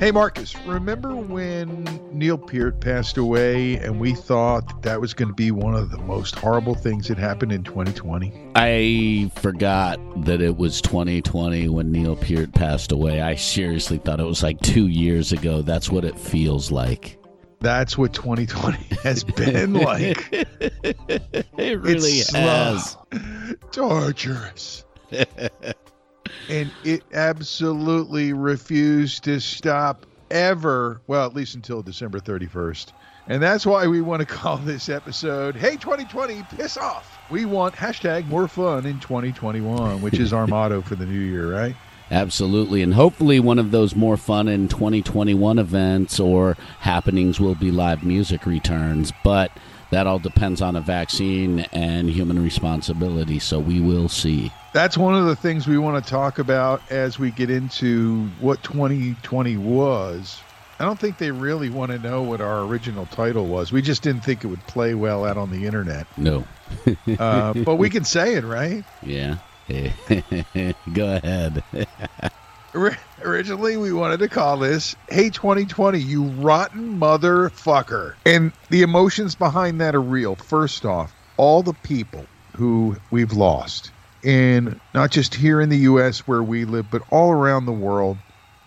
Hey, Marcus, remember when Neil Peart passed away and we thought that, that was going to be one of the most horrible things that happened in 2020? I forgot that it was 2020 when Neil Peart passed away. I seriously thought it was like two years ago. That's what it feels like. That's what 2020 has been like. it really it's has. torturous. and it absolutely refused to stop ever. Well, at least until December 31st. And that's why we want to call this episode, Hey 2020, Piss Off. We want hashtag more fun in 2021, which is our motto for the new year, right? Absolutely. And hopefully, one of those more fun in 2021 events or happenings will be live music returns. But that all depends on a vaccine and human responsibility. So we will see. That's one of the things we want to talk about as we get into what 2020 was. I don't think they really want to know what our original title was. We just didn't think it would play well out on the internet. No. uh, but we can say it, right? Yeah. Go ahead. Originally, we wanted to call this Hey 2020, you rotten motherfucker. And the emotions behind that are real. First off, all the people who we've lost, and not just here in the U.S. where we live, but all around the world,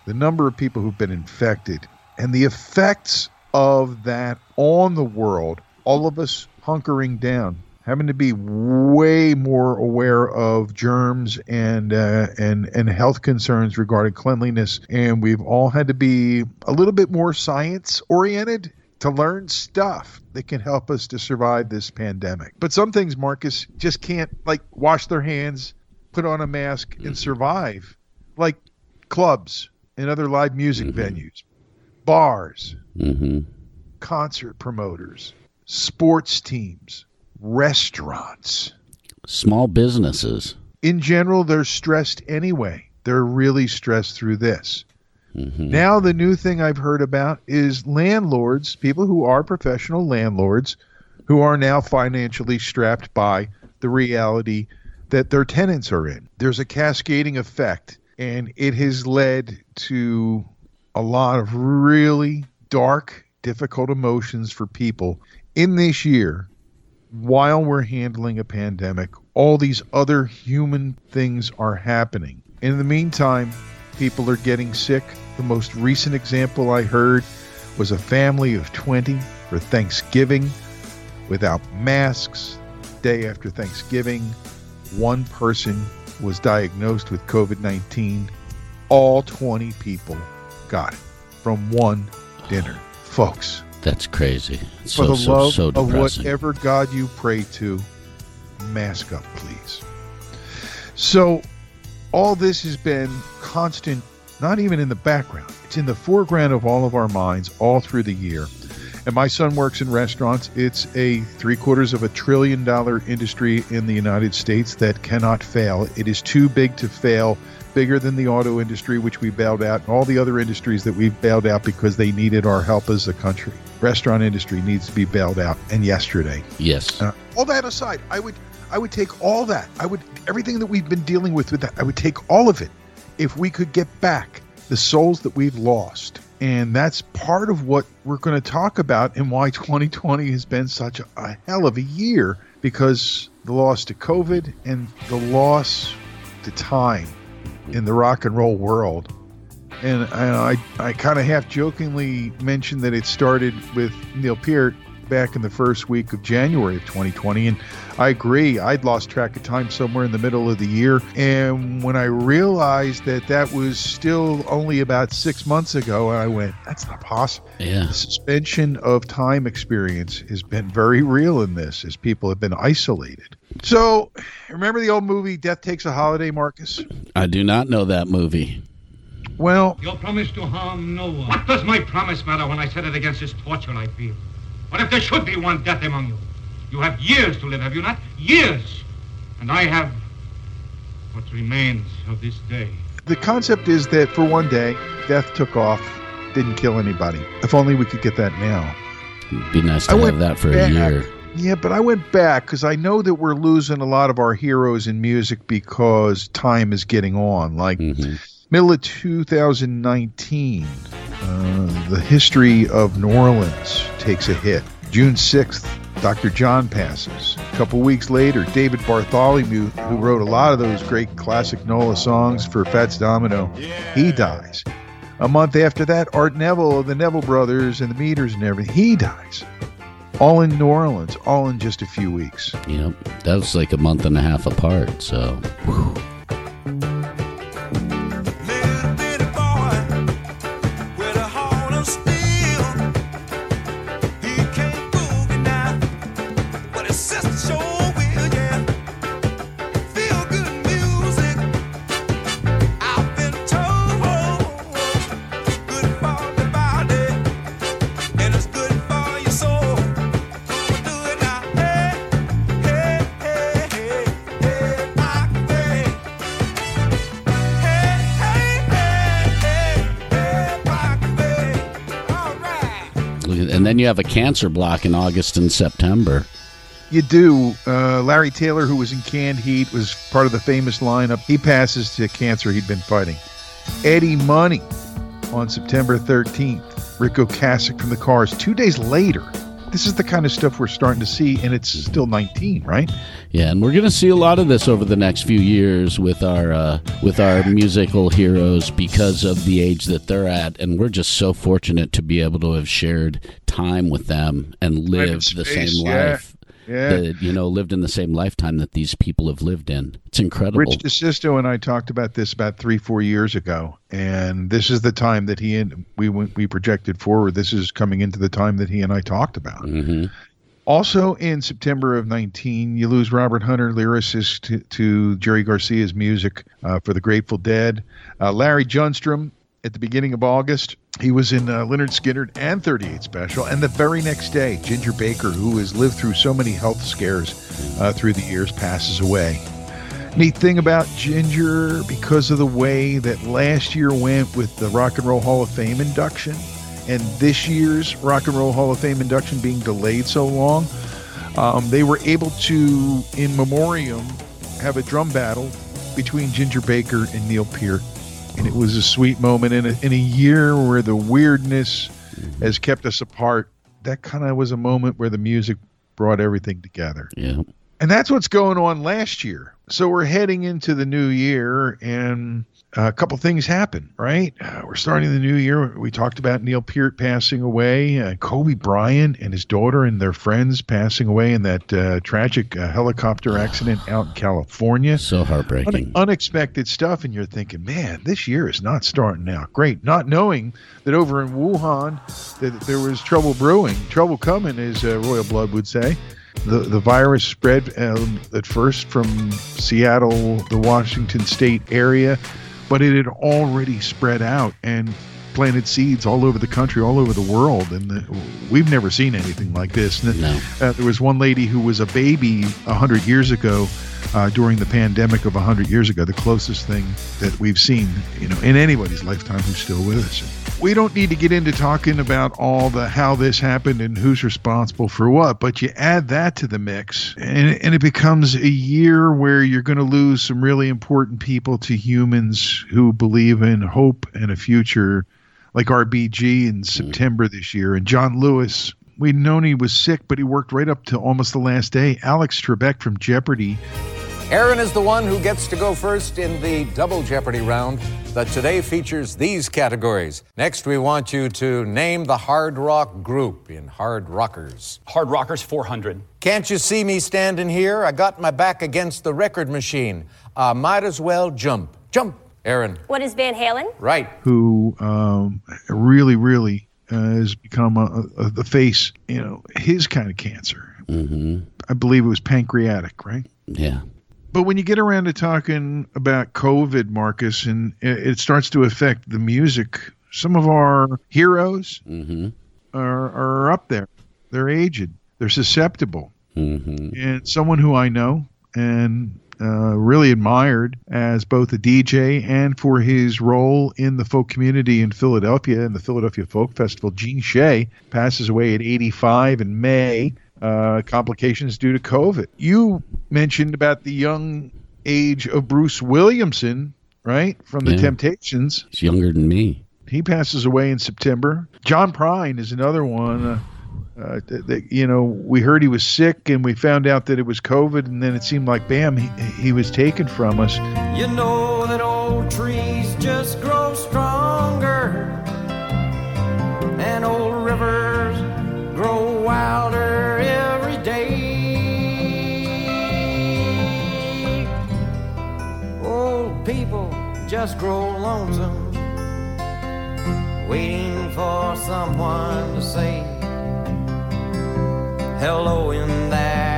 the number of people who've been infected, and the effects of that on the world, all of us hunkering down, having to be way more aware of germs and uh, and and health concerns regarding cleanliness, and we've all had to be a little bit more science oriented to learn stuff that can help us to survive this pandemic. But some things, Marcus, just can't like wash their hands, put on a mask, and survive, like clubs and other live music Mm-hmm. venues, bars, hmm concert promoters, sports teams, restaurants. Small businesses. In general, they're stressed anyway. They're really stressed through this. Hmm Now, the new thing I've heard about is landlords, people who are professional landlords, who are now financially strapped by the reality that their tenants are in. There's a cascading effect, and it has led to a lot of really dark, difficult emotions for people in this year while we're handling a pandemic. All these other human things are happening. In the meantime, people are getting sick. The most recent example I heard was a family of 20 for Thanksgiving without masks. Day after Thanksgiving, one person was diagnosed with COVID 19. All 20 people got it from one dinner. Folks, That's crazy. It's for so, the so, love so of whatever God you pray to, mask up, please. So, all this has been constant, not even in the background, it's in the foreground of all of our minds all through the year. And my son works in restaurants. It's a three quarters of a trillion dollar industry in the United States that cannot fail. It is too big to fail, bigger than the auto industry, which we bailed out, and all the other industries that we've bailed out because they needed our help as a country. Restaurant industry needs to be bailed out, and yesterday. yes. Uh, all that aside, I would I would take all that. I would everything that we've been dealing with with that. I would take all of it if we could get back the souls that we've lost. And that's part of what we're going to talk about and why 2020 has been such a, hell of a year because the loss to COVID and the loss to time in the rock and roll world. And I, I kind of half jokingly mentioned that it started with Neil Peart back in the first week of January of 2020. And I agree, I'd lost track of time somewhere in the middle of the year. And when I realized that that was still only about six months ago, I went, that's not possible. Yeah. The suspension of time experience has been very real in this as people have been isolated. So, remember the old movie Death Takes a Holiday, Marcus? I do not know that movie. Well, Your promise to harm no one. What does my promise matter when I set it against this torture I feel? What if there should be one death among you? You have years to live, have you not? Years! And I have what remains of this day. the concept is that for one day, death took off, didn't kill anybody. If only we could get that now. It'd be nice to I have that for back. a year. Yeah, but I went back because I know that we're losing a lot of our heroes in music because time is getting on. Like hmm middle of 2019, uh, the history of New Orleans takes a hit. June 6th, Dr. John passes. A couple weeks later, David Bartholomew, who wrote a lot of those great classic NOLA songs for Fats Domino, he dies. A month after that, Art Neville of the Neville Brothers and the Meters and everything, he dies. All in New Orleans, all in just a few weeks. Yep. That was like a month and a half apart. So, whew. You have a cancer block in August and September. You do. Uh, Larry Taylor, who was in Canned Heat, was part of the famous lineup. He passes to cancer he'd been fighting. Eddie Money on September 13th. Ric Ocasek from the Cars. Two days later. This is the kind of stuff we're starting to see, and it's still 19, right? Yeah, and we're going to see a lot of this over the next few years with our uh, with our musical heroes because of the age that they're at, and we're just so fortunate to be able to have shared time with them and lived the same yeah. life. Yeah. That, you know, lived in the same lifetime that these people have lived in. It's incredible. Rich DeSisto and I talked about this about three, four years ago, and this is the time that he and we we projected forward. This is coming into the time that he and I talked about. hmm Also in September of 19, you lose Robert Hunter, lyricist to, to Jerry Garcia's music uh, for the Grateful Dead. Uh, Larry Junstrom at the beginning of August. He was in uh, Lynyrd Skynyrd and 38 Special. And the very next day, Ginger Baker, who has lived through so many health scares uh, through the years, passes away. Neat thing about Ginger, because of the way that last year went with the Rock and Roll Hall of Fame induction, and this year's Rock and Roll Hall of Fame induction being delayed so long, um, they were able to, in memoriam, have a drum battle between Ginger Baker and Neil Peart. And it was a sweet moment in a, in a year where the weirdness mm-hmm. has kept us apart. That kind of was a moment where the music brought everything together. Yeah. And that's what's going on last year. So we're heading into the new year, and a couple things happen, right? Uh, we're starting the new year. We talked about Neil Peart passing away, uh, Kobe Bryant and his daughter and their friends passing away in that uh, tragic uh, helicopter accident out in California. So Un- heartbreaking. unexpected stuff, and you're thinking, man, this year is not starting out great. Not knowing that over in Wuhan, that there was trouble brewing, trouble coming, as uh, Royal Blood would say. The the virus spread um, at first from Seattle, the Washington State area, but it had already spread out and planted seeds all over the country, all over the world, and the, we've never seen anything like this. No. uh, there was one lady who was a baby a hundred years ago, uh, during the pandemic of a hundred years ago, the closest thing that we've seen, you know, in anybody's lifetime who's still with us. We don't need to get into talking about all the how this happened and who's responsible for what, but you add that to the mix, and, and it becomes a year where you're going to lose some really important people to humans who believe in hope and a future like RBG in mm-hmm. September this year, and John Lewis. We'd known he was sick, but he worked right up to almost the last day. Alex Trebek from Jeopardy. Aaron is the one who gets to go first in the Double Jeopardy round that today features these categories. Next, we want you to name the hard rock group in Hard Rockers. Hard Rockers 400. Can't you see me standing here? I got my back against the record machine. I might as well jump. Jump, Aaron. What is Van Halen? Right. who um, really, really uh, has become a, a, the face, you know, his kind of cancer. hmm I believe it was pancreatic, right? Yeah. But when you get around to talking about COVID, Marcus, and it starts to affect the music, some of our heroes hmm are, are up there. They're aged. They're susceptible. hmm And someone who I know and uh, really admired as both a DJ and for his role in the folk community in Philadelphia in the Philadelphia Folk Festival, Gene Shay passes away at 85 in May. Uh, complications due to COVID. You mentioned about the young age of Bruce Williamson, right, from the Yeah. Temptations. He's younger than me. He passes away in September. John Prine is another one. Uh, uh, that, that, you know, we heard he was sick, and we found out that it was COVID, and then it seemed like, bam, he, he was taken from us. You know that old trees just grow stronger, just grow lonesome, waiting for someone to say hello in there.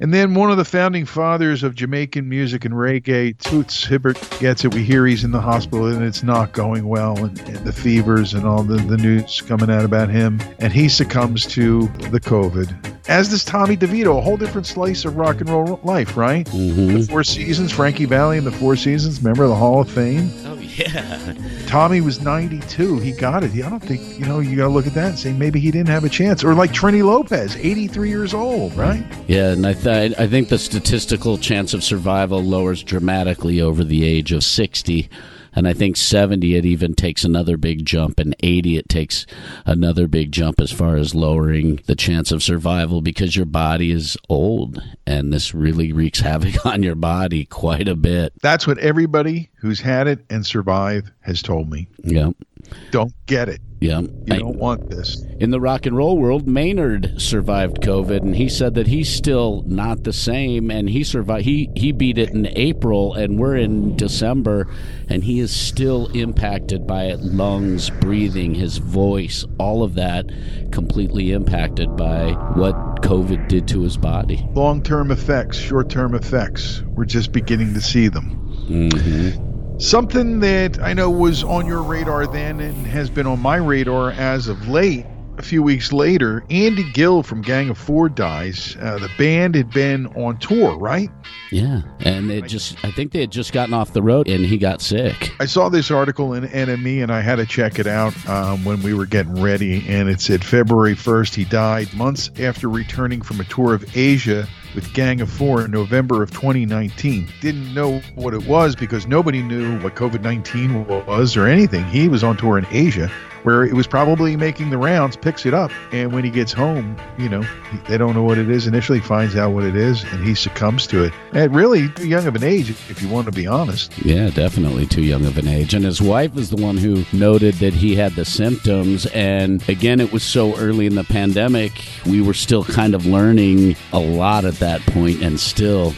And then one of the founding fathers of Jamaican music and reggae, Toots Hibbert, gets it. We hear he's in the hospital and it's not going well, and, and the fevers and all the, the news coming out about him. And he succumbs to the COVID. As does Tommy DeVito, a whole different slice of rock and roll life, right? hmm The Four Seasons, Frankie Valli and the Four Seasons, member of the Hall of Fame? Oh yeah. Tommy was 92. He got it. I don't think, you know, you got to look at that and say maybe he didn't have a chance. Or like Trini Lopez, 83 years old, right? Yeah, and I th- I think the statistical chance of survival lowers dramatically over the age of 60. And I think 70 it even takes another big jump and 80 it takes another big jump as far as lowering the chance of survival because your body is old and this really wreaks havoc on your body quite a bit. That's what everybody who's had it and survived has told me. Yeah. Don't get it. Yeah. You I- don't want this. in the rock and roll world, Maynard survived COVID, and he said that he's still not the same, and he survived. He he beat it in April, and we're in December, and he is still impacted by it. Lungs, breathing, his voice, all of that, completely impacted by what COVID did to his body. Long term effects, short term effects. We're just beginning to see them. hmm Something that I know was on your radar then and has been on my radar as of late. A few weeks later, Andy Gill from Gang of Four dies. Uh, the band had been on tour, right? Yeah, and it just I think they had just gotten off the road, and he got sick. I saw this article in NME and I had to check it out um, when we were getting ready. And it said February 1st, he died months after returning from a tour of Asia with Gang of Four in November of 2019. Didn't know what it was because nobody knew what COVID 19 was or anything. He was on tour in Asia where it was probably making the rounds, picks it up. And when he gets home, you know, they don't know what it is initially, finds out what it is, and he succumbs to it. At really too young of an age, if you want to be honest. Yeah, definitely too young of an age. And his wife is the one who noted that he had the symptoms. And again, it was so early in the pandemic, we were still kind of learning a lot at that point, and still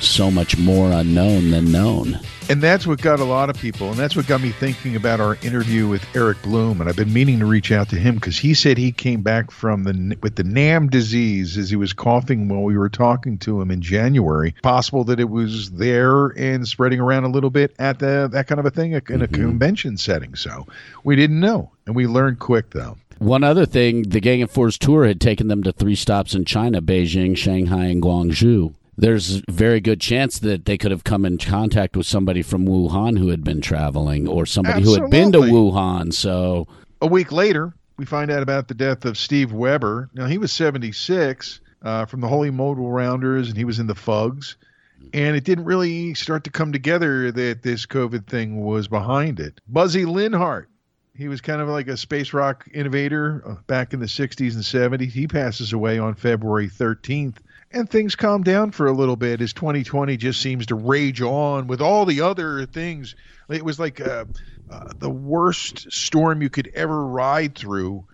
so much more unknown than known. And that's what got a lot of people, and that's what got me thinking about our interview with Eric Bloom. And I've been meaning to reach out to him because he said he came back from the with the NAMM disease as he was coughing while we were talking to him in January. Possible that it was there and spreading around a little bit at the that kind of a thing in a mm-hmm. convention setting. So we didn't know, and we learned quick though. One other thing, the Gang of Four's tour had taken them to three stops in China Beijing, Shanghai, and Guangzhou. There's a very good chance that they could have come in contact with somebody from Wuhan who had been traveling or somebody who had been to Wuhan. So, A week later, we find out about the death of Steve Weber. Now, he was 76 uh, from the Holy Modal Rounders, and he was in the Fugs. And it didn't really start to come together that this COVID thing was behind it. Buzzy Linhart, he was kind of like a space rock innovator uh, back in the 60s and 70s. He passes away on February 13th. And things calm down for a little bit as 2020 just seems to rage on with all the other things. It was like uh, uh, the worst storm you could ever ride through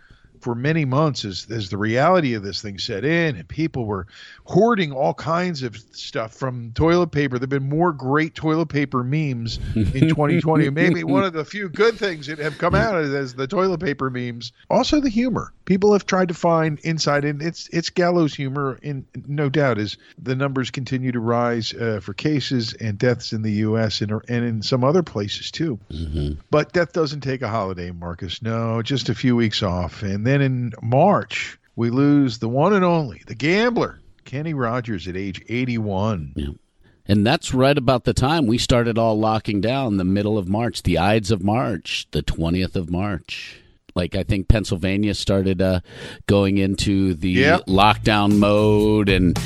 for many months as, as the reality of this thing set in and people were hoarding all kinds of stuff from toilet paper. There have been more great toilet paper memes in 2020. Maybe one of the few good things that have come out is the toilet paper memes. Also the humor. People have tried to find insight and it's it's gallows humor in no doubt as the numbers continue to rise uh, for cases and deaths in the US and, and in some other places too. But death doesn't take a holiday, Marcus. No, just a few weeks off. And then in March, we lose the one and only, the gambler, Kenny Rogers at age 81. Yeah. And that's right about the time we started all locking down, the middle of March, the Ides of March, the 20th of March. Like I think Pennsylvania started uh, going into the Yep. lockdown mode, and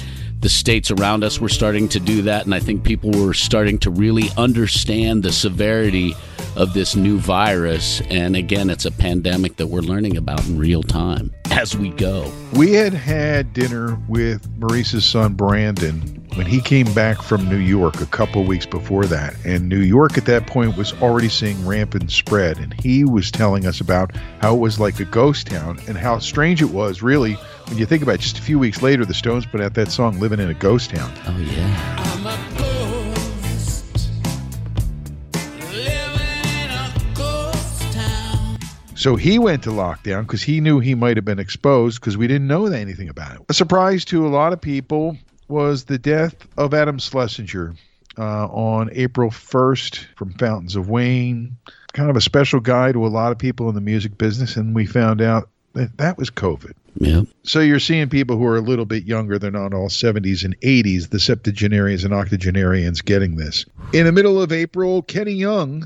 the states around us were starting to do that. And I think people were starting to really understand the severity of this new virus. And again, it's a pandemic that we're learning about in real time as we go. We had had dinner with Maurice's son Brandon when he came back from New York a couple weeks before that. And New York at that point was already seeing rampant spread. And he was telling us about how it was like a ghost town and how strange it was, really, when you think about it. Just a few weeks later, the Stones put out that song, Living in a Ghost Town. Oh, yeah. So he went to lockdown because he knew he might have been exposed because we didn't know anything about it. A surprise to a lot of people was the death of Adam Schlesinger uh, on April 1st from Fountains of Wayne. Kind of a special guy to a lot of people in the music business, and we found out that that was COVID. Yeah. So you're seeing people who are a little bit younger, they're not all 70s and 80s, the septuagenarians and octogenarians getting this. In the middle of April, Kenny Young.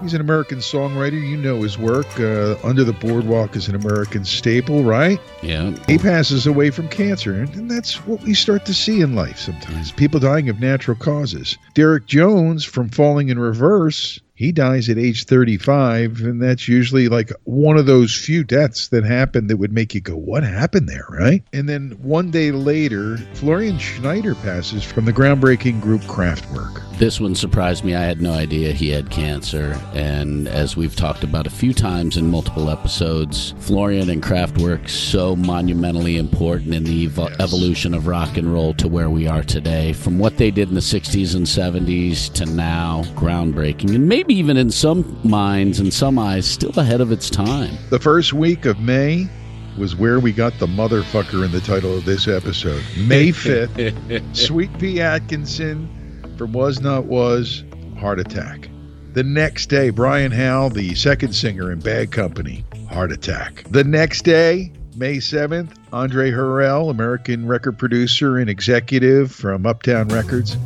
He's an American songwriter. You know his work. Uh, Under the Boardwalk is an American staple, right? Yeah. He passes away from cancer, and and that's what we start to see in life sometimes. People dying of natural causes. Derek Jones from Falling in Reverse, he dies at age 35, and that's usually like one of those few deaths that happen that would make you go, What happened there, right? And then one day later, Florian Schneider passes from the groundbreaking group Kraftwerk. This one surprised me. I had no idea he had cancer. And as we've talked about a few times in multiple episodes, Florian and Kraftwerk so monumentally important in the evo- Yes. evolution of rock and roll to where we are today. From what they did in the 60s and 70s to now, groundbreaking. And maybe even in some minds and some eyes, still ahead of its time. The first week of May was where we got the motherfucker in the title of this episode. May 5th, Sweet Pea Atkinson from Was Not Was, heart attack. The next day, Brian Howe, the second singer in Bad Company, heart attack. The next day, May 7th, Andre Harrell, American record producer and executive from Uptown Records,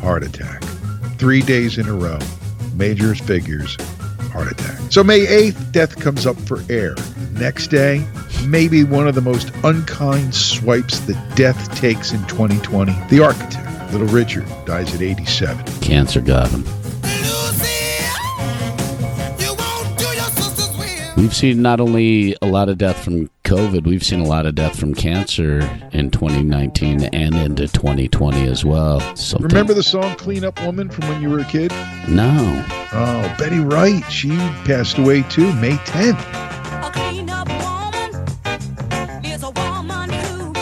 heart attack. Three days in a row, majors, figures, heart attack. So May 8th, death comes up for air. Next day, maybe one of the most unkind swipes that death takes in 2020. The architect, Little Richard, dies at 87. Cancer got him. We've seen not only a lot of death from COVID, we've seen a lot of death from cancer in 2019 and into 2020 as well. Something- Remember the song Clean Up Woman from when you were a kid? No. Oh, Betty Wright. She passed away too, May 10th. A clean-up woman is a woman who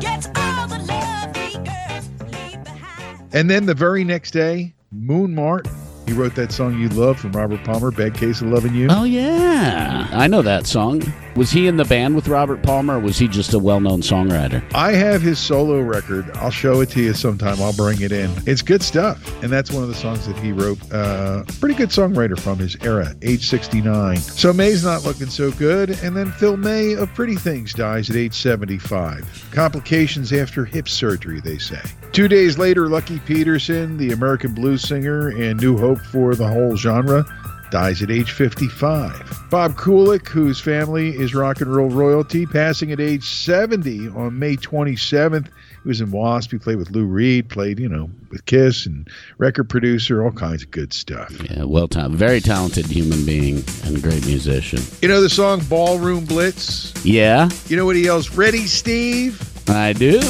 gets all the love we girls leave behind. And then the very next day, Moon Mart. He wrote that song you love from Robert Palmer, Bad Case of Loving You. Oh, yeah. I know that song. Was he in the band with Robert Palmer or was he just a well known songwriter? I have his solo record. I'll show it to you sometime. I'll bring it in. It's good stuff. And that's one of the songs that he wrote. Uh, pretty good songwriter from his era, age 69. So May's not looking so good. And then Phil May of Pretty Things dies at age 75. Complications after hip surgery, they say. Two days later, Lucky Peterson, the American blues singer and new hope for the whole genre, dies at age 55. Bob Kulick, whose family is rock and roll royalty, passing at age 70 on May 27th. He was in Wasp. He played with Lou Reed, played, you know, with Kiss and record producer, all kinds of good stuff. Yeah, well talented. Very talented human being and a great musician. You know the song Ballroom Blitz? Yeah, You know what he yells? Ready, Steve? I do.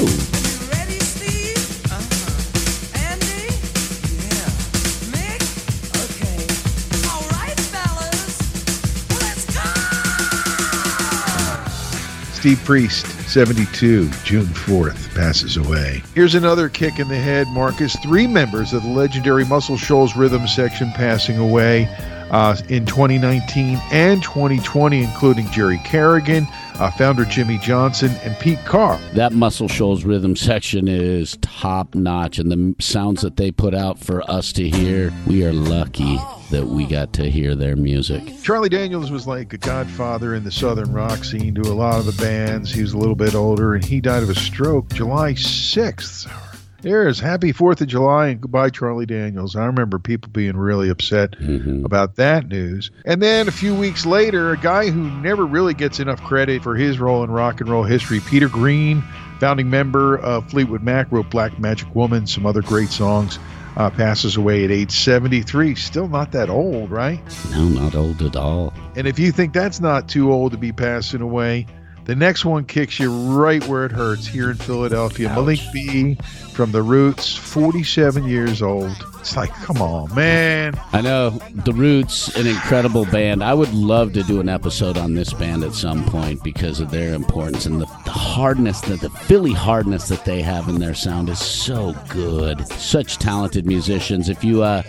Steve Priest, 72, June 4th, passes away. Here's another kick in the head, Marcus. Three members of the legendary Muscle Shoals rhythm section passing away uh, in 2019 and 2020, including Jerry Carrigan, uh, founder Jimmy Johnson, and Pete Carr. That Muscle Shoals rhythm section is top notch, and the sounds that they put out for us to hear, we are lucky that we got to hear their music. Charlie Daniels was like a godfather in the southern rock scene to a lot of the bands. He was a little bit older, and he died of a stroke July 6th. There's happy 4th of July and goodbye, Charlie Daniels. I remember people being really upset about that news. And then a few weeks later, a guy who never really gets enough credit for his role in rock and roll history, Peter Green, founding member of Fleetwood Mac, wrote Black Magic Woman, some other great songs, uh, passes away at age 73. Still not that old, right? No, not old at all. And if you think that's not too old to be passing away, the next one kicks you right where it hurts here in Philadelphia. Malik B from The Roots, 47 years old. It's like, come on, man. I know the Roots, an incredible band. I would love to do an episode on this band at some point because of their importance and the, the hardness that the Philly hardness that they have in their sound is so good. Such talented musicians. If you uh,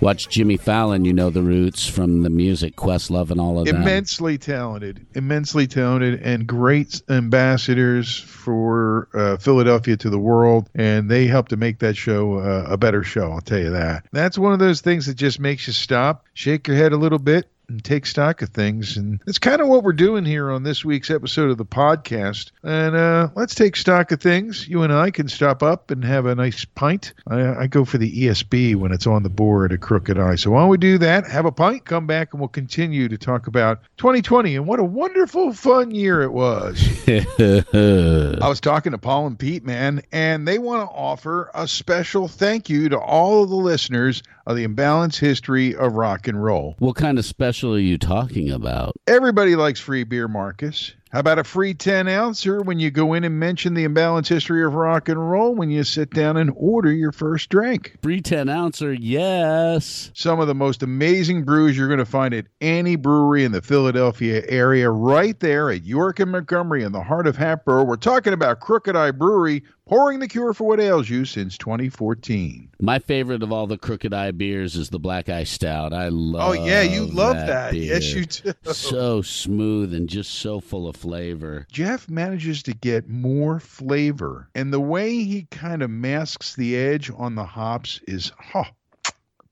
watch Jimmy Fallon, you know the Roots from the music, Questlove, and all of that. Immensely talented, immensely talented, and great ambassadors for uh, Philadelphia to the world. And they helped to make that show uh, a better show, I'll tell you that. That's one of those things that just makes you stop, shake your head a little bit, and take stock of things. And that's kind of what we're doing here on this week's episode of the podcast. And uh, let's take stock of things. You and I can stop up and have a nice pint. I, I go for the ESB when it's on the board at Crooked Eye. So while we do that, have a pint, come back, and we'll continue to talk about 2020 and what a wonderful, fun year it was. I was talking to Paul and Pete, man, and they want to offer a special thank you to all of the listeners of the Imbalance history of rock and roll. what kind of special are you talking about? Everybody likes free beer, Marcus. How about a free 10 ouncer when you go in and mention the imbalanced history of rock and roll when you sit down and order your first drink? Free 10 ouncer, yes. Some of the most amazing brews you're going to find at any brewery in the Philadelphia area, right there at York and Montgomery in the heart of Hatboro. We're talking about Crooked Eye Brewery, pouring the cure for what ails you since 2014. My favorite of all the Crooked Eye beers is the Black Eye Stout. I love Oh, yeah, you love that. beer. Yes, you do. So smooth and just so full of flavor. Jeff manages to get more flavor, and the way he kind of masks the edge on the hops is oh,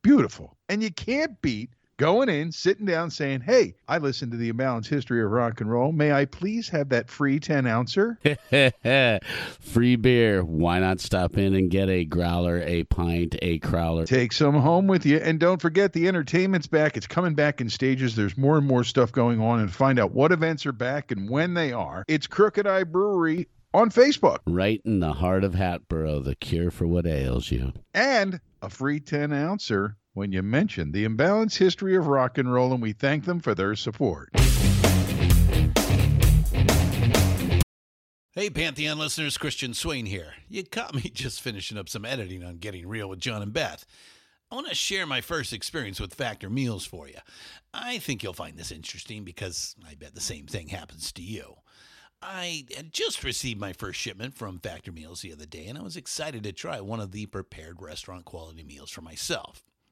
beautiful. And you can't beat going in, sitting down, saying, Hey, I listened to the Imbalanced History of Rock and Roll. May I please have that free 10 ouncer? Free beer. Why not stop in and get a growler, a pint, a crowler? Take some home with you. And don't forget, the entertainment's back. It's coming back in stages. There's more and more stuff going on, and find out what events are back and when they are. It's Crooked Eye Brewery on Facebook. Right in the heart of Hatboro, the cure for what ails you. and a free 10 ouncer when you mention the imbalanced history of rock and roll, and we thank them for their support. Hey, Pantheon listeners, Christian Swain here. You caught me just finishing up some editing on Getting Real with John and Beth. I want to share my first experience with Factor Meals for you. I think you'll find this interesting because I bet the same thing happens to you. I had just received my first shipment from Factor Meals the other day, and I was excited to try one of the prepared restaurant quality meals for myself.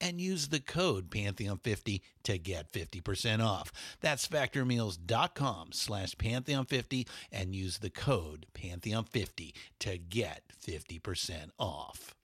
and use the code pantheon50 to get 50% off. That's factormeals.com slash pantheon50 and use the code pantheon50 to get 50% off.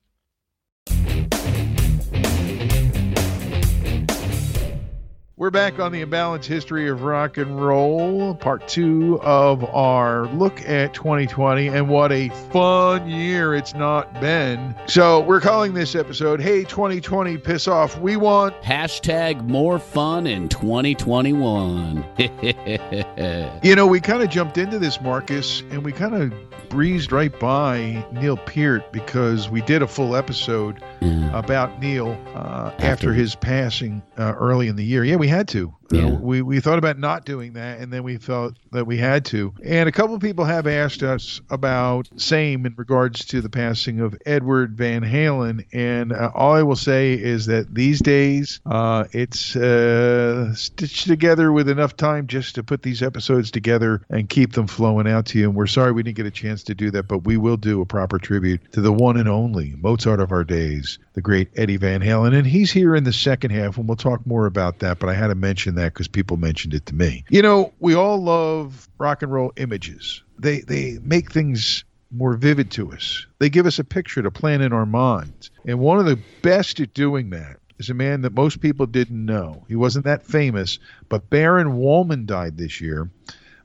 We're back on the imbalanced history of rock and roll, part two of our look at 2020 and what a fun year it's not been. So, we're calling this episode, Hey 2020, Piss Off. We want Hashtag more fun in 2021. You know, we kind of jumped into this, Marcus, and we kind of breezed right by Neil Peart because we did a full episode Yeah. about Neil uh, after, After- his passing uh, early in the year. Yeah, we had to. Uh, Yeah. we, we thought about not doing that, and then we felt that we had to. And a couple of people have asked us about same in regards to the passing of Edward Van Halen. And uh, all I will say is that these days, uh, it's uh, stitched together with enough time just to put these episodes together and keep them flowing out to you. And we're sorry we didn't get a chance to do that, but we will do a proper tribute to the one and only Mozart of our days, the great Eddie Van Halen. And he's here in the second half, and we'll talk more about that. But I had to mention that because people mentioned it to me. You know, we all love rock and roll images. They they make things more vivid to us. They give us a picture to plan in our minds. And one of the best at doing that is a man that most people didn't know. He wasn't that famous, but Baron Wolman died this year.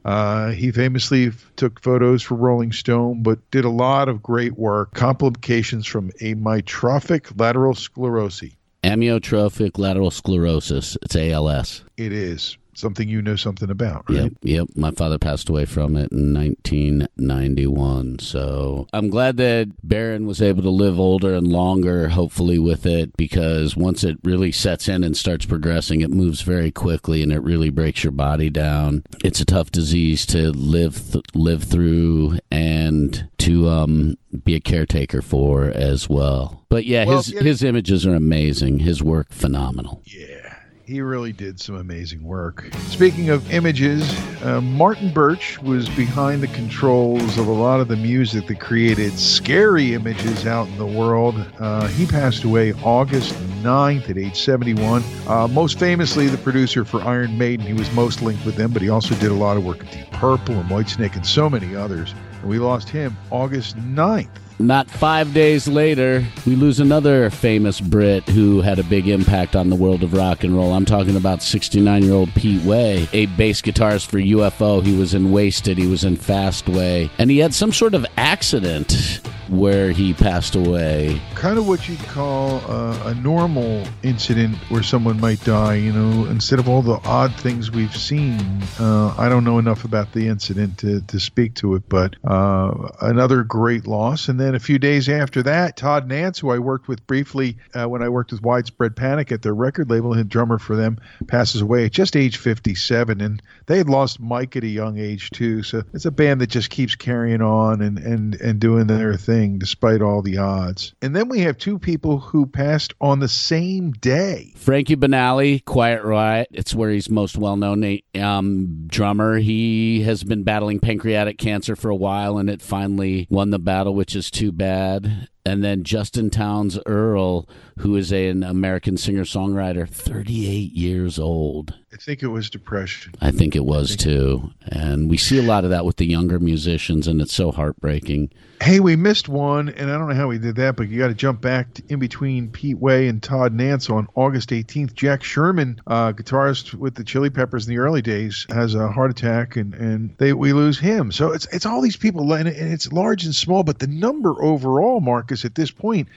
Uh, he famously took photos for Rolling Stone, but did a lot of great work. Complications from a amyotrophic lateral sclerosis. Amyotrophic lateral sclerosis. It's ALS. It is something you know something about, right? Yep, yep. My father passed away from it in 1991. So I'm glad that Baron was able to live older and longer, hopefully, with it, because once it really sets in and starts progressing, it moves very quickly and it really breaks your body down. It's a tough disease to live th- live through and to um, be a caretaker for as well. But yeah, Well, his yeah. his images are amazing. His work phenomenal. Yeah, he really did some amazing work. Speaking of images, uh, Martin Birch was behind the controls of a lot of the music that created scary images out in the world. Uh, he passed away August 9th at age 71. Uh, most famously, the producer for Iron Maiden. He was most linked with them, but he also did a lot of work with Deep Purple and Whitesnake and so many others. We lost him August 9th. Not five days later, we lose another famous Brit who had a big impact on the world of rock and roll. I'm talking about 69 year old Pete Way, a bass guitarist for UFO. He was in Waysted, he was in Fastway, and he had some sort of accident where he passed away. kind of what you'd call uh, a normal incident where someone might die. You know, instead of all the odd things we've seen. Uh, I don't know enough about the incident to, to speak to it, but uh, another great loss. And then a few days after that, Todd Nance, who I worked with briefly uh, when I worked with Widespread Panic at their record label, and drummer for them, passes away at just age 57. And they had lost Mike at a young age too. So it's a band that just keeps carrying on and and and doing their thing despite all the odds. And then we have two people who passed on the same day. Frankie Banali, Quiet Riot. It's where he's most well known. Um, drummer. He has been battling pancreatic cancer for a while, and it finally won the battle, which is too bad. And then Justin Townes Earle, who is a- an American singer songwriter, 38 years old. I think it was depression. I think it was too. And we see a lot of that with the younger musicians, and it's so heartbreaking. Hey, we missed one, and I don't know how we did that, but you got to jump back to in between Pete Way and Todd Nance on August 18th. Jack Sherman, uh, guitarist with the Chili Peppers in the early days, has a heart attack, and and they we lose him. So it's it's all these people, and, and it's large and small, but the number overall, Marcus, at this point,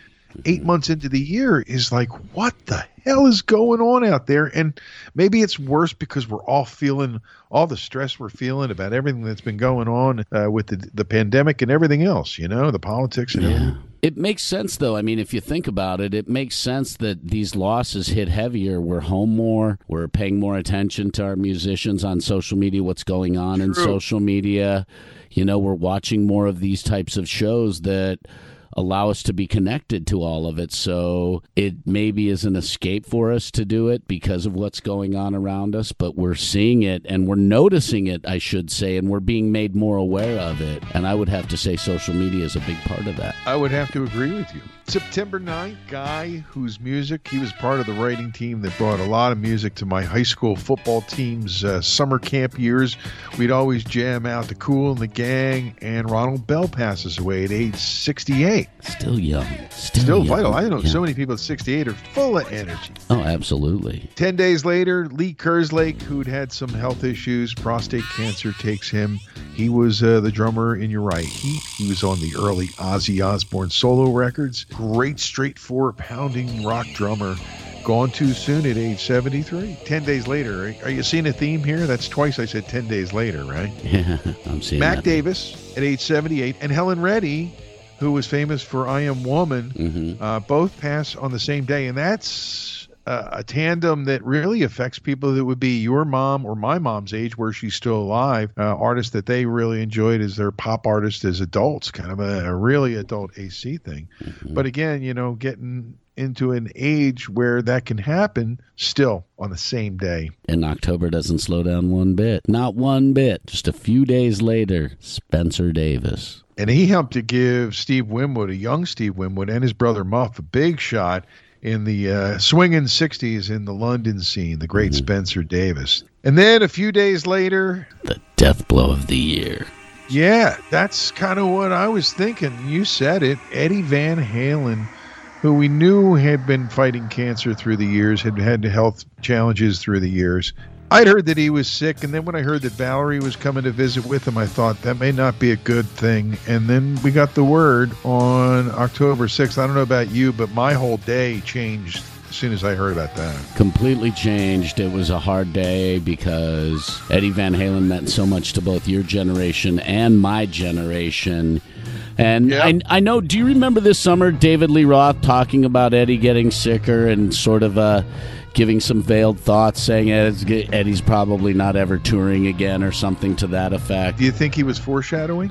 eight months into the year, is like what the hell is going on out there? And maybe it's worse because we're all feeling all the stress we're feeling about everything that's been going on uh, with the the pandemic and everything else. You know, the politics and everything. It makes sense, though. I mean, if you think about it, it makes sense that these losses hit heavier. We're home more. We're paying more attention to our musicians on social media, what's going on in social media. You know, we're watching more of these types of shows that allow us to be connected to all of it. So it maybe is an escape for us to do it because of what's going on around us, but we're seeing it and we're noticing it, I should say, and we're being made more aware of it. And I would have to say social media is a big part of that. I would have to agree with you. September 9th, guy whose music, he was part of the writing team that brought a lot of music to my high school football team's uh, summer camp years. We'd always jam out the Kool and the Gang, and Ronald Bell passes away at age 68. 68. Still young. Still, Still young. vital. I know Yeah. so many people at 68 are full of energy. Oh, absolutely. 10 days later, Lee Kerslake, who'd had some health issues, prostate cancer takes him. He was uh, the drummer in Uriah Heep. He was on the early Ozzy Osbourne solo records. Great, straight four pounding rock drummer. Gone too soon at age 73. 10 days later. Are you seeing a theme here? That's twice I said 10 days later, right? Yeah, I'm seeing Mac that. Davis at age 78 and Helen Reddy, who was famous for I Am Woman, Mhm. uh, both pass on the same day. And that's uh, a tandem that really affects people that would be your mom or my mom's age, where she's still alive. Uh, artists that they really enjoyed as their pop artists as adults, kind of a, a really adult AC thing. But again, you know, getting into an age where that can happen still on the same day. And October doesn't slow down one bit. Not one bit. Just a few days later, Spencer Davis. And he helped to give Steve Winwood, a young Steve Winwood, and his brother Muff, a big shot in the uh, swinging 60s in the London scene, the great Spencer Davis. And then a few days later, The death blow of the year. yeah, that's kind of what I was thinking. You said it. Eddie Van Halen, who we knew had been fighting cancer through the years, had had health challenges through the years. I'd heard that he was sick, and then when I heard that Valerie was coming to visit with him, I thought that may not be a good thing. And then we got the word on October 6th. I don't know about you, but my whole day changed as soon as I heard about that. Completely changed. It was a hard day because Eddie Van Halen meant so much to both your generation and my generation. And Yeah. I, I know, do you remember this summer David Lee Roth talking about Eddie getting sicker and sort of uh, giving some veiled thoughts, saying Eddie's, Eddie's probably not ever touring again or something to that effect? Do you think he was foreshadowing?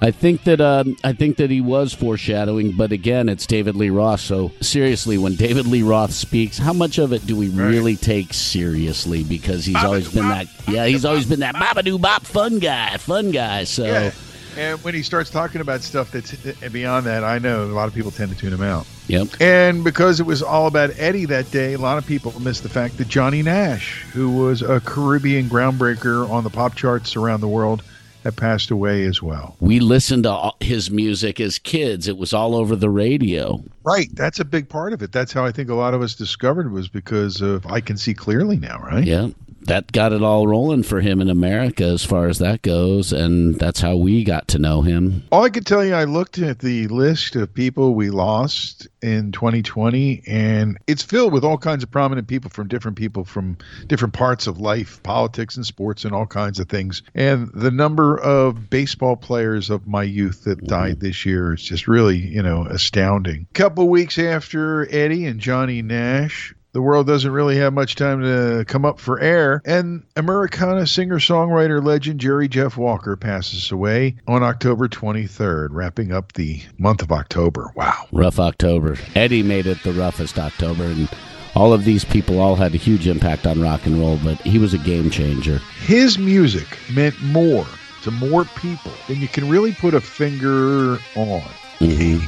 I think that um, I think that he was foreshadowing, but again, it's David Lee Roth. So seriously, when David Lee Roth speaks, how much of it do we really take seriously? Because he's always been that. Yeah, he's always been that babadoo bop fun guy, fun guy. So Yeah. And when he starts talking about stuff that's beyond that, I know a lot of people tend to tune him out. yep. And because it was all about Eddie that day, a lot of people missed the fact that Johnny Nash, who was a Caribbean groundbreaker on the pop charts around the world, had passed away as well. We listened to his music as kids. It was all over the radio. Right. That's a big part of it. That's how I think a lot of us discovered was because of I Can See Clearly Now, right? Yeah. That got it all rolling for him in America as far as that goes. And that's how we got to know him. All I can tell you, I looked at the list of people we lost in 2020, and it's filled with all kinds of prominent people from different people from different parts of life, politics and sports, and all kinds of things. And the number of baseball players of my youth that died mm-hmm. this year is just really, you know, astounding. couple weeks after Eddie and Johnny Nash, the world doesn't really have much time to come up for air. And Americana singer songwriter legend Jerry Jeff Walker passes away on October 23rd, wrapping up the month of October. Wow. Rough October. Eddie made it the roughest October, and all of these people all had a huge impact on rock and roll, but he was a game changer. His music meant more to more people than you can really put a finger on. Mhm.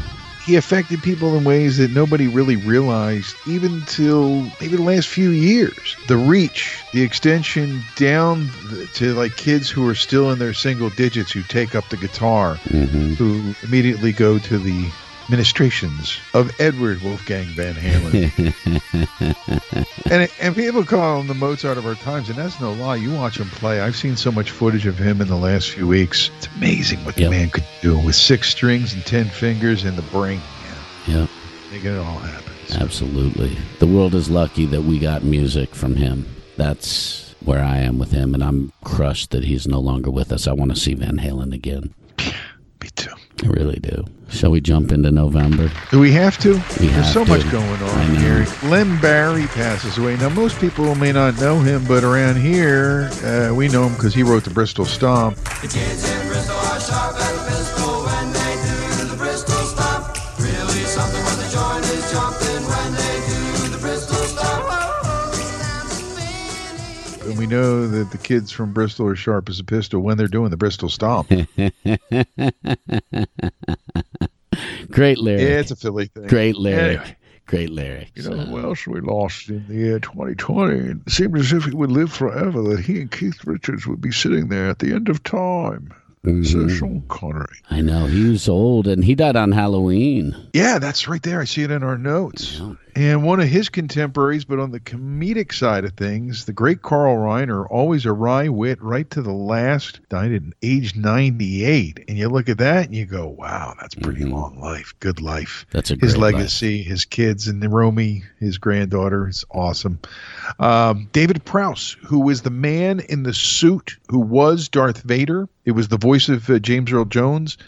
He affected people in ways that nobody really realized, even till maybe the last few years. The reach, the extension down to like kids who are still in their single digits who take up the guitar, Mhm. who immediately go to the ministrations of Edward Wolfgang Van Halen. and and people call him the Mozart of our times, and that's no lie. You watch him play. I've seen so much footage of him in the last few weeks. It's amazing what the man could do with six strings and ten fingers and the brain. Yeah, Make it all happen. absolutely. The world is lucky that we got music from him. That's where I am with him, and I'm crushed that he's no longer with us. I want to see Van Halen again. Me too. I really do. Shall we jump into November? Do we have to? We There's have so to. much going on know. here. Len Barry passes away. Now, most people may not know him, but around here, uh, we know him because he wrote the Bristol Stomp. The And we know that the kids from Bristol are sharp as a pistol when they're doing the Bristol Stomp. Great lyric. Yeah, it's a Philly thing. Great lyric. Anyway. Great lyric. You know who else we lost in the year 2020? It seemed as if he would live forever, that he and Keith Richards would be sitting there at the end of time. Sir Sean Connery. I know he was old, and he died on Halloween. Yeah, that's right there. I see it in our notes. And one of his contemporaries, but on the comedic side of things, the great Carl Reiner, always a wry wit right to the last, died at age 98. And you look at that and you go, wow, that's pretty long life. Good life. That's a his great life. legacy, his kids, and Romy, his granddaughter, is awesome. Um, David Prowse, who was the man in the suit who was Darth Vader. It was the voice of uh, James Earl Jones.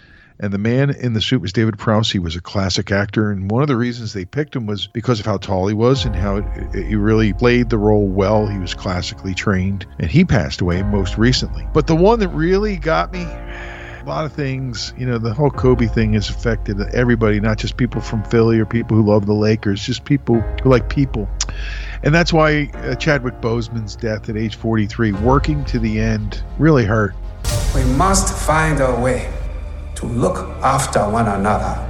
And the man in the suit was David Prowse. He was a classic actor. And one of the reasons they picked him was because of how tall he was and how he really played the role well. He was classically trained. And he passed away most recently. But the one that really got me a lot of things, you know, the whole Kobe thing has affected everybody, not just people from Philly or people who love the Lakers, just people who like people. And that's why uh, Chadwick Boseman's death at age 43, working to the end, really hurt. We must find a way to look after one another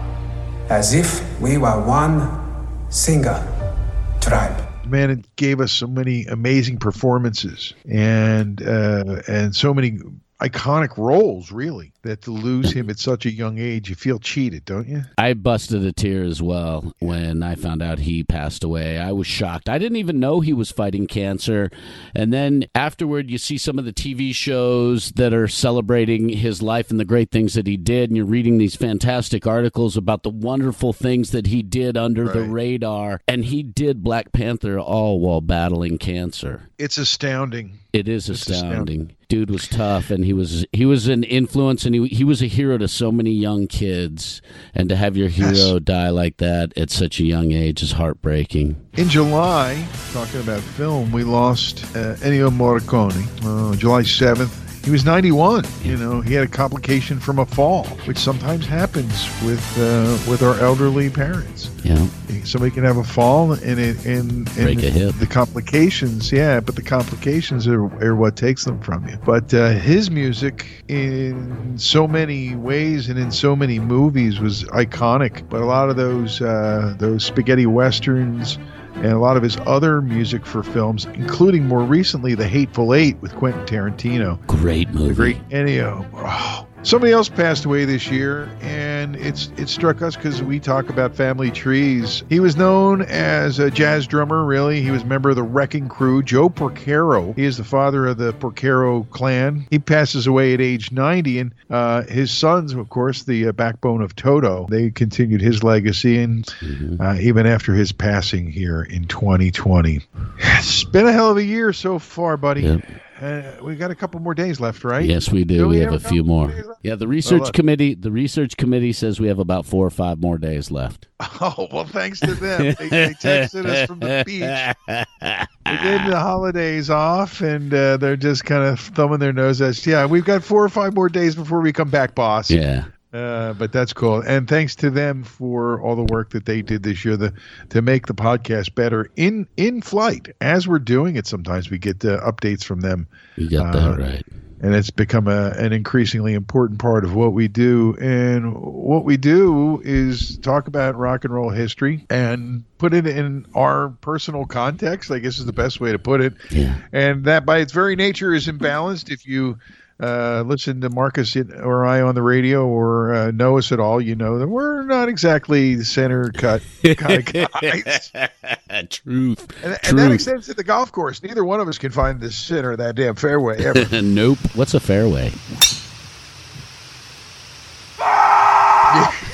as if we were one single tribe. Man, it gave us so many amazing performances and uh, and so many iconic roles, really. That to lose him at such a young age, you feel cheated, don't you? I busted a tear as well when I found out he passed away. I was shocked. I didn't even know he was fighting cancer. And then afterward, you see some of the TV shows that are celebrating his life and the great things that he did. And you're reading these fantastic articles about the wonderful things that he did under the radar. And he did Black Panther all while battling cancer. It's astounding. It is astounding. astounding. Dude was tough, and he was he was an influence, and he he was a hero to so many young kids. And to have your hero die like that at such a young age is heartbreaking. In July, talking about film, we lost uh, Ennio Morricone. Uh, July 7th. He was 91. You know, he had a complication from a fall, which sometimes happens with uh, with our elderly parents. Yeah, Somebody can have a fall and it and, and Break a hip. the complications, yeah, but the complications are, are what takes them from you. But uh, his music, in so many ways and in so many movies, was iconic. But a lot of those uh, those spaghetti westerns and a lot of his other music for films, including more recently The Hateful Eight with Quentin Tarantino. great movie. The great Ennio. Oh. Somebody else passed away this year, and it's it struck us because we talk about family trees. He was known as a jazz drummer. Really, he was a member of the Wrecking Crew. Joe Porcaro. He is the father of the Porcaro clan. He passes away at age 90, and uh, his sons, of course, the uh, backbone of Toto, they continued his legacy, and uh, even after his passing here in 2020, it's been a hell of a year so far, buddy. Yep. Uh, we got a couple more days left, right? Yes, we do. Do we, we have a few more. Yeah, the research look. committee. The research committee says we have about four or five more days left. Oh well, thanks to them. They, they texted us from the beach. They gave the holidays off, and uh, they're just kind of thumbing their nose at us. Yeah, we've got four or five more days before we come back, boss. Yeah. Uh, but that's cool, and thanks to them for all the work that they did this year the, to make the podcast better in in flight as we're doing it. Sometimes we get uh, updates from them, You got Uh, that right. and it's become a, an increasingly important part of what we do. And what we do is talk about rock and roll history and put it in our personal context. I guess is the best way to put it. Yeah. And that, by its very nature, is imbalanced. If you uh, listen to Marcus or I on the radio or uh, know us at all, you know that we're not exactly the center cut kind of guys. Truth. And, and that extends to the golf course. Neither one of us can find the center of that damn fairway ever. nope. What's a fairway?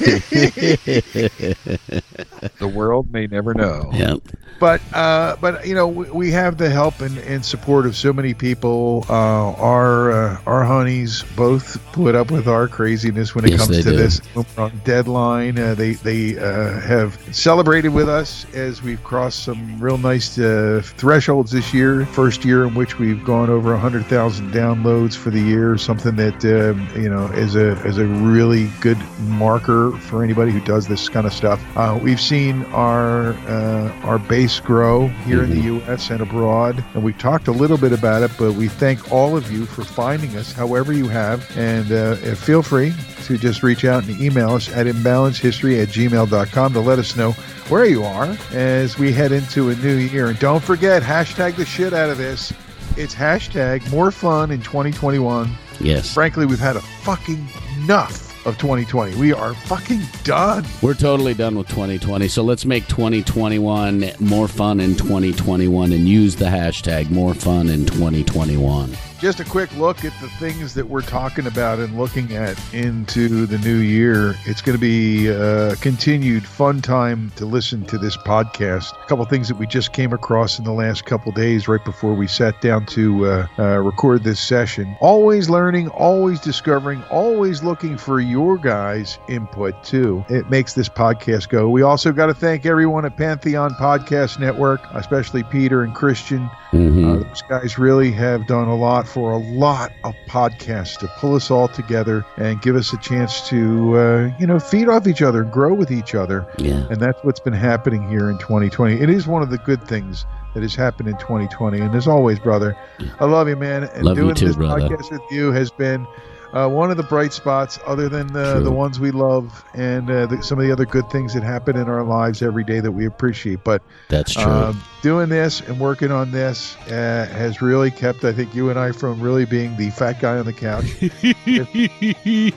the world may never know. Yeah. But uh, but you know we, we have the help and, and support of so many people. Uh, our uh, our honeys both put up with our craziness when it Yes, comes to do. this. When we're on deadline. Uh, they they uh, have celebrated with us as we've crossed some real nice uh, thresholds this year. First year in which we've gone over hundred thousand downloads for the year. Something that um, you know is a is a really good marker for anybody who does this kind of stuff. Uh, we've seen our uh, our base grow here in the U.S. and abroad, and we talked a little bit about it. But we thank all of you for finding us, however you have, and uh, feel free to just reach out and email us at imbalancehistory at gmail.com to let us know where you are as we head into a new year. And don't forget, hashtag the shit out of this. It's hashtag more fun in 2021 Yes. Frankly, we've had a fucking enough of 2020. We are fucking done. We're totally done with 2020. So let's make 2021 more fun in 2021 and use the hashtag more fun in 2021. Just a quick look at the things that we're talking about and looking at into the new year. It's going to be a continued fun time to listen to this podcast. A couple things that we just came across in the last couple days right before we sat down to uh, uh, record this session. Always learning, always discovering, always looking for your guys' input too. It makes this podcast go. We also got to thank everyone at Pantheon Podcast Network, especially Peter and Christian. Mhm. Uh, those guys really have done a lot for a lot of podcasts to pull us all together and give us a chance to, uh, you know, feed off each other, grow with each other. Yeah. And that's what's been happening here in 2020. It is one of the good things that has happened in 2020. And as always, brother, I love you, man. And Love you doing too, this brother. podcast with you has been uh, one of the bright spots, other than the, the ones we love and uh, the, some of the other good things that happen in our lives every day that we appreciate. But That's true. um, doing this and working on this uh, has really kept, I think, you and I from really being the fat guy on the couch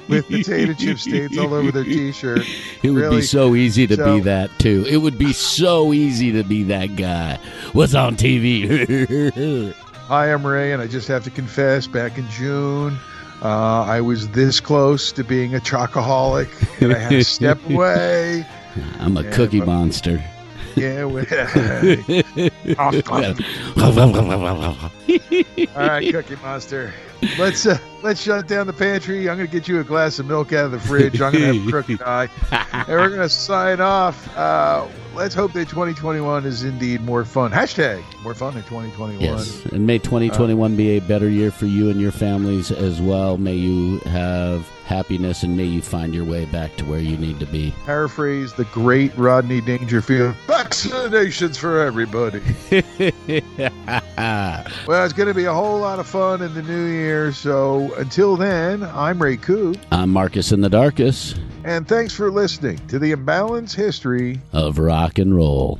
with potato chip stains all over their t-shirt. It would Really? be so easy to So- be that too. It would be so easy to be that guy. What's on TV? Hi, I'm Ray, and I just have to confess, back in June, uh, I was this close to being a chocoholic, and I had to step away. I'm a Yeah, cookie monster. Yeah, we- all right, Cookie Monster. Let's uh, let's shut down the pantry. I'm gonna get you a glass of milk out of the fridge. I'm gonna have a crooked eye, and we're gonna sign off. Uh, let's hope that 2021 is indeed more fun. Hashtag more fun in 2021. Yes, and may 2021 be a better year for you and your families as well. May you have happiness and may you find your way back to where you need to be. Paraphrase the great Rodney Dangerfield: "Vaccinations for everybody." Well, it's going to be a whole lot of fun in the new year. So until then, I'm Ray Coop, I'm Marcus in the Darkest and thanks for listening to the Imbalance History of Rock and Roll.